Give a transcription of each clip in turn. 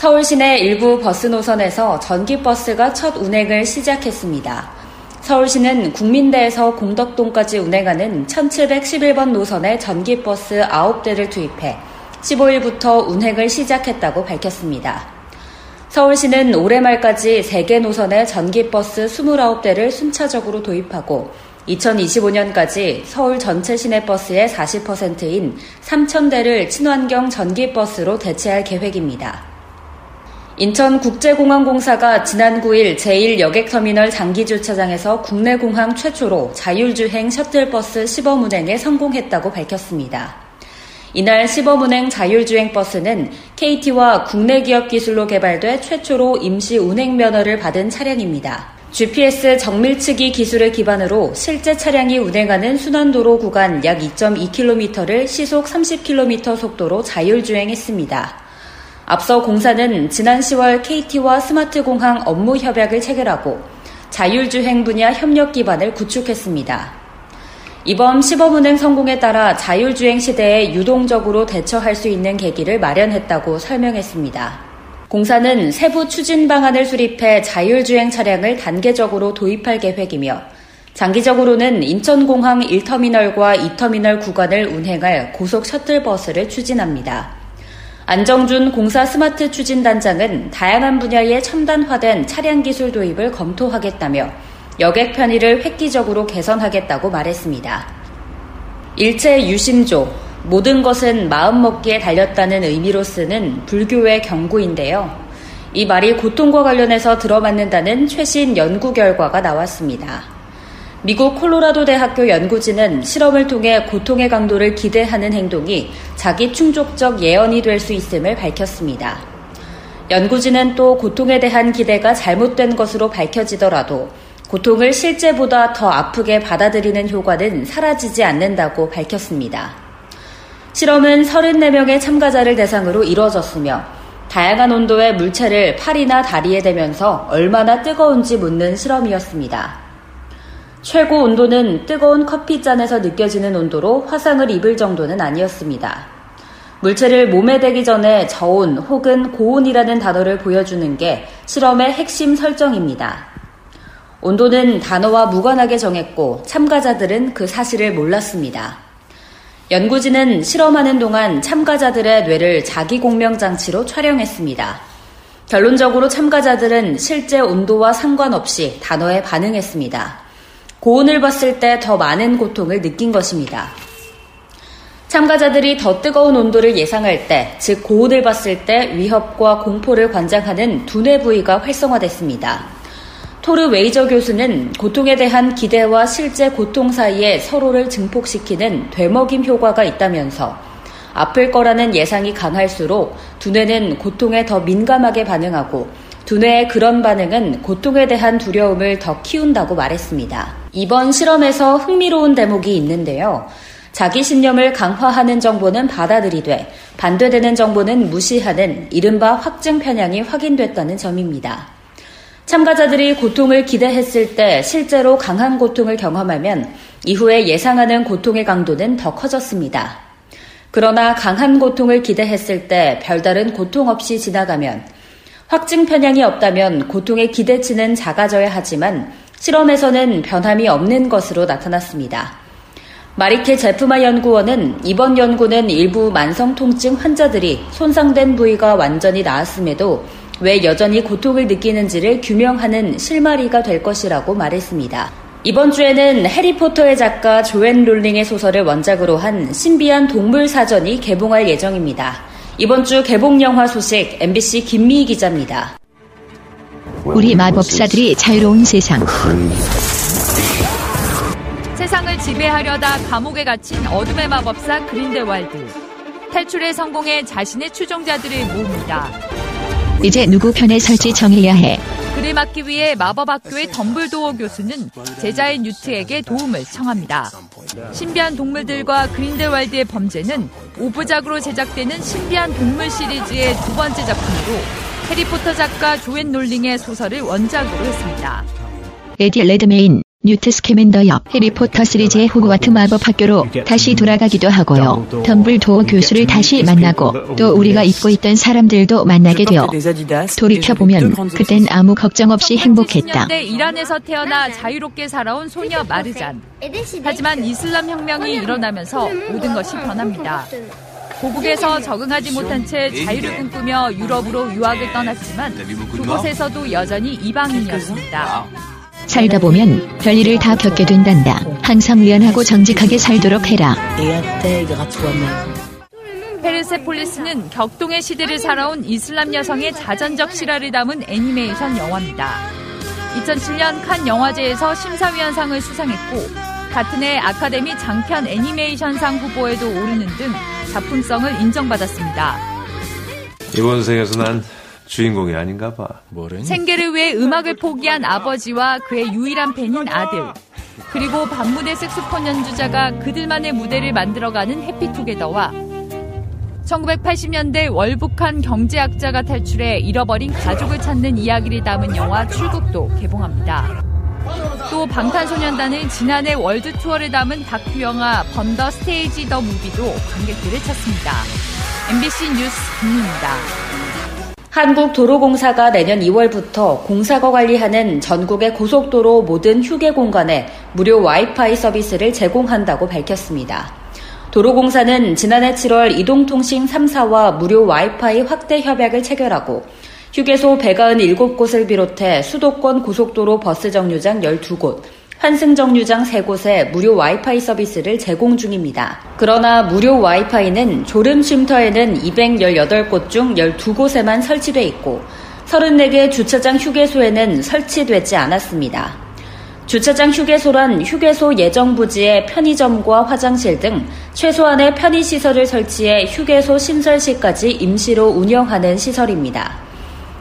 서울 시내 일부 버스 노선에서 전기버스가 첫 운행을 시작했습니다. 서울시는 국민대에서 공덕동까지 운행하는 1711번 노선의 전기버스 9대를 투입해 15일부터 운행을 시작했다고 밝혔습니다. 서울시는 올해 말까지 3개 노선의 전기버스 29대를 순차적으로 도입하고 2025년까지 서울 전체 시내버스의 40%인 3,000대를 친환경 전기버스로 대체할 계획입니다. 인천국제공항공사가 지난 9일 제1여객터미널 장기주차장에서 국내 공항 최초로 자율주행 셔틀버스 시범 운행에 성공했다고 밝혔습니다. 이날 시범 운행 자율주행 버스는 KT와 국내 기업 기술로 개발돼 최초로 임시 운행 면허를 받은 차량입니다. GPS 정밀치기 기술을 기반으로 실제 차량이 운행하는 순환도로 구간 약 2.2km를 시속 30km 속도로 자율주행했습니다. 앞서 공사는 지난 10월 KT와 스마트공항 업무 협약을 체결하고 자율주행 분야 협력 기반을 구축했습니다. 이번 시범운행 성공에 따라 자율주행 시대에 유동적으로 대처할 수 있는 계기를 마련했다고 설명했습니다. 공사는 세부 추진 방안을 수립해 자율주행 차량을 단계적으로 도입할 계획이며 장기적으로는 인천공항 1터미널과 2터미널 구간을 운행할 고속 셔틀버스를 추진합니다. 안정준 공사 스마트 추진단장은 다양한 분야의 첨단화된 차량 기술 도입을 검토하겠다며 여객 편의를 획기적으로 개선하겠다고 말했습니다. 일체 유심조, 모든 것은 마음먹기에 달렸다는 의미로 쓰는 불교의 경고인데요. 이 말이 고통과 관련해서 들어맞는다는 최신 연구 결과가 나왔습니다. 미국 콜로라도 대학교 연구진은 실험을 통해 고통의 강도를 기대하는 행동이 자기 충족적 예언이 될 수 있음을 밝혔습니다. 연구진은 또 고통에 대한 기대가 잘못된 것으로 밝혀지더라도 고통을 실제보다 더 아프게 받아들이는 효과는 사라지지 않는다고 밝혔습니다. 실험은 34명의 참가자를 대상으로 이루어졌으며 다양한 온도의 물체를 팔이나 다리에 대면서 얼마나 뜨거운지 묻는 실험이었습니다. 최고 온도는 뜨거운 커피잔에서 느껴지는 온도로 화상을 입을 정도는 아니었습니다. 물체를 몸에 대기 전에 저온 혹은 고온이라는 단어를 보여주는 게 실험의 핵심 설정입니다. 온도는 단어와 무관하게 정했고 참가자들은 그 사실을 몰랐습니다. 연구진은 실험하는 동안 참가자들의 뇌를 자기 공명 장치로 촬영했습니다. 결론적으로 참가자들은 실제 온도와 상관없이 단어에 반응했습니다. 고온을 봤을 때 더 많은 고통을 느낀 것입니다. 참가자들이 더 뜨거운 온도를 예상할 때, 즉 고온을 봤을 때 위협과 공포를 관장하는 두뇌 부위가 활성화됐습니다. 토르 웨이저 교수는 고통에 대한 기대와 실제 고통 사이에 서로를 증폭시키는 되먹임 효과가 있다면서 아플 거라는 예상이 강할수록 두뇌는 고통에 더 민감하게 반응하고 두뇌의 그런 반응은 고통에 대한 두려움을 더 키운다고 말했습니다. 이번 실험에서 흥미로운 대목이 있는데요. 자기 신념을 강화하는 정보는 받아들이되 반대되는 정보는 무시하는 이른바 확증 편향이 확인됐다는 점입니다. 참가자들이 고통을 기대했을 때 실제로 강한 고통을 경험하면 이후에 예상하는 고통의 강도는 더 커졌습니다. 그러나 강한 고통을 기대했을 때 별다른 고통 없이 지나가면 확증 편향이 없다면 고통의 기대치는 작아져야 하지만 실험에서는 변함이 없는 것으로 나타났습니다. 마리케 제프마 연구원은 이번 연구는 일부 만성 통증 환자들이 손상된 부위가 완전히 나았음에도 왜 여전히 고통을 느끼는지를 규명하는 실마리가 될 것이라고 말했습니다. 이번 주에는 해리포터의 작가 조앤 롤링의 소설을 원작으로 한 신비한 동물 사전이 개봉할 예정입니다. 이번 주 개봉 영화 소식 MBC 김미희 기자입니다. 우리 마법사들이 자유로운 세상. 세상을 지배하려다 감옥에 갇힌 어둠의 마법사 그린데왈드. 탈출에 성공해 자신의 추종자들을 모읍니다. 이제 누구 편에 설지 정해야 해. 그를 막기 위해 마법학교의 덤블도어 교수는 제자인 뉴트에게 도움을 청합니다. 신비한 동물들과 그린델왈드의 범죄는 오브작으로 제작되는 신비한 동물 시리즈의 두 번째 작품으로 해리포터 작가 조앤 롤링의 소설을 원작으로 했습니다. 에디 레드메인, 뉴트 스캐맨더 역 해리포터 시리즈의 호그와트 마법 학교로 다시 돌아가기도 하고요. 덤블도어 교수를 다시 만나고 또 우리가 잊고 있던 사람들도 만나게 되어 돌이켜보면 그땐 아무 걱정 없이 행복했다. 70년대 이란에서 태어나 자유롭게 살아온 소녀 마르잔. 하지만 이슬람 혁명이 일어나면서 모든 것이 변합니다. 고국에서 적응하지 못한 채 자유를 꿈꾸며 유럽으로 유학을 떠났지만 그곳에서도 여전히 이방인이었습니다. 살다 보면 별일을 다 겪게 된단다. 항상 미안하고 정직하게 살도록 해라. 페르세폴리스는 격동의 시대를 살아온 이슬람 여성의 자전적 실화를 담은 애니메이션 영화입니다. 2007년 칸 영화제에서 심사위원상을 수상했고 같은 해 아카데미 장편 애니메이션상 후보에도 오르는 등 작품성을 인정받았습니다. 이번 생에서 난 주인공이 아닌가 봐. 생계를 위해 음악을 포기한 아버지와 그의 유일한 팬인 아들. 그리고 반무대 색소폰 연주자가 그들만의 무대를 만들어가는 해피투게더와 1980년대 월북한 경제학자가 탈출해 잃어버린 가족을 찾는 이야기를 담은 영화 출국도 개봉합니다. 또 방탄소년단은 지난해 월드 투어를 담은 다큐 영화 Burn the Stage the Movie도 관객들을 찾습니다. MBC 뉴스 김민입니다. 한국도로공사가 내년 2월부터 공사가 관리하는 전국의 고속도로 모든 휴게 공간에 무료 와이파이 서비스를 제공한다고 밝혔습니다. 도로공사는 지난해 7월 이동통신 3사와 무료 와이파이 확대 협약을 체결하고 휴게소 197곳을 비롯해 수도권 고속도로 버스 정류장 12곳, 환승 정류장 3곳에 무료 와이파이 서비스를 제공 중입니다. 그러나 무료 와이파이는 졸음 쉼터에는 218곳 중 12곳에만 설치돼 있고 34개 주차장 휴게소에는 설치되지 않았습니다. 주차장 휴게소란 휴게소 예정 부지에 편의점과 화장실 등 최소한의 편의시설을 설치해 휴게소 신설 시까지 임시로 운영하는 시설입니다.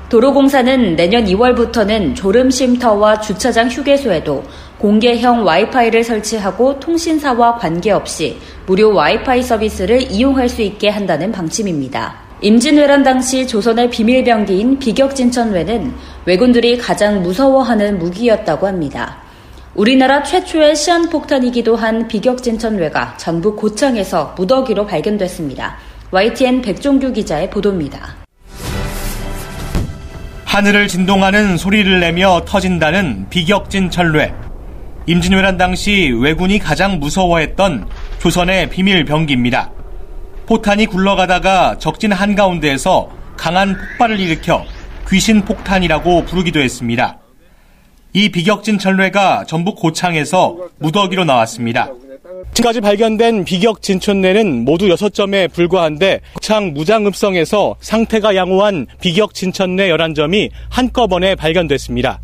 도로공사는 내년 2월부터는 졸음쉼터와 주차장 휴게소에도 공개형 와이파이를 설치하고 통신사와 관계없이 무료 와이파이 서비스를 이용할 수 있게 한다는 방침입니다. 임진왜란 당시 조선의 비밀병기인 비격진천외는 왜군들이 가장 무서워하는 무기였다고 합니다. 우리나라 최초의 시한폭탄이기도 한 비격진천외가 전북 고창에서 무더기로 발견됐습니다. YTN 백종규 기자의 보도입니다. 하늘을 진동하는 소리를 내며 터진다는 비격진 천뢰. 임진왜란 당시 왜군이 가장 무서워했던 조선의 비밀 병기입니다. 포탄이 굴러가다가 적진 한가운데에서 강한 폭발을 일으켜 귀신 폭탄이라고 부르기도 했습니다. 이 비격진 천뢰가 전북 고창에서 무더기로 나왔습니다. 지금까지 발견된 비격 진천내는 모두 6점에 불과한데 창 무장읍성에서 상태가 양호한 비격 진천내 11점이 한꺼번에 발견됐습니다.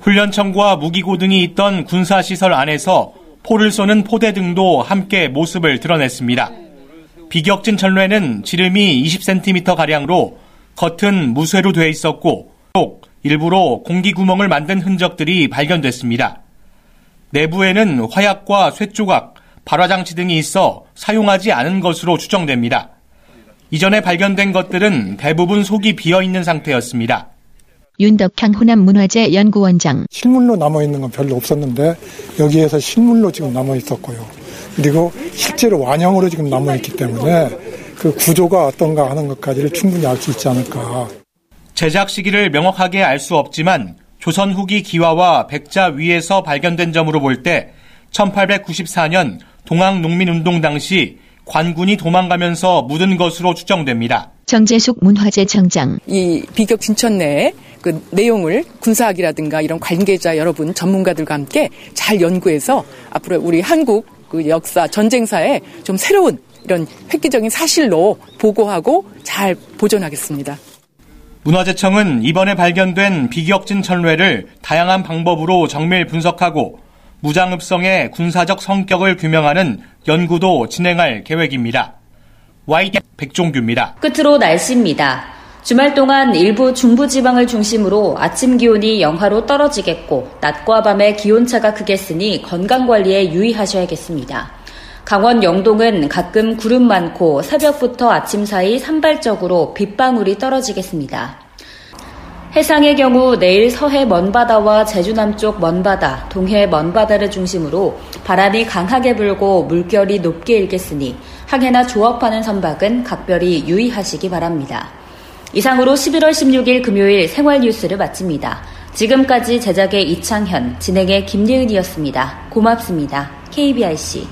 훈련청과 무기고 등이 있던 군사시설 안에서 포를 쏘는 포대 등도 함께 모습을 드러냈습니다. 비격진 천뢰는 지름이 20cm가량으로 겉은 무쇠로 되어 있었고 일부러 공기 구멍을 만든 흔적들이 발견됐습니다. 내부에는 화약과 쇠조각, 발화장치 등이 있어 사용하지 않은 것으로 추정됩니다. 이전에 발견된 것들은 대부분 속이 비어 있는 상태였습니다. 윤덕향 호남문화재 연구원장. 실물로 남아 있는 건 별로 없었는데 여기에서 실물로 지금 남아 있었고요. 그리고 실제로 완형으로 지금 남아 있기 때문에 그 구조가 어떤가 하는 것까지를 충분히 알 수 있지 않을까. 제작 시기를 명확하게 알 수 없지만 조선 후기 기와와 백자 위에서 발견된 점으로 볼 때 1894년 동학 농민운동 당시 관군이 도망가면서 묻은 것으로 추정됩니다. 정재숙 문화재 청장. 이 비격 진천 내에 그 내용을 군사학이라든가 이런 관계자 여러분 전문가들과 함께 잘 연구해서 앞으로 우리 한국 그 역사 전쟁사에 좀 새로운 이런 획기적인 사실로 보고하고 잘 보존하겠습니다. 문화재청은 이번에 발견된 비격진 천뢰를 다양한 방법으로 정밀 분석하고 무장읍성의 군사적 성격을 규명하는 연구도 진행할 계획입니다. YD 백종규입니다. 끝으로 날씨입니다. 주말 동안 일부 중부지방을 중심으로 아침 기온이 영하로 떨어지겠고 낮과 밤의 기온차가 크겠으니 건강관리에 유의하셔야겠습니다. 강원 영동은 가끔 구름 많고 새벽부터 아침 사이 산발적으로 빗방울이 떨어지겠습니다. 해상의 경우 내일 서해 먼바다와 제주 남쪽 먼바다, 동해 먼바다를 중심으로 바람이 강하게 불고 물결이 높게 일겠으니 항해나 조업하는 선박은 각별히 유의하시기 바랍니다. 이상으로 11월 16일 금요일 생활 뉴스를 마칩니다. 지금까지 제작의 이창현, 진행의 김예은이었습니다. 고맙습니다. KBRC.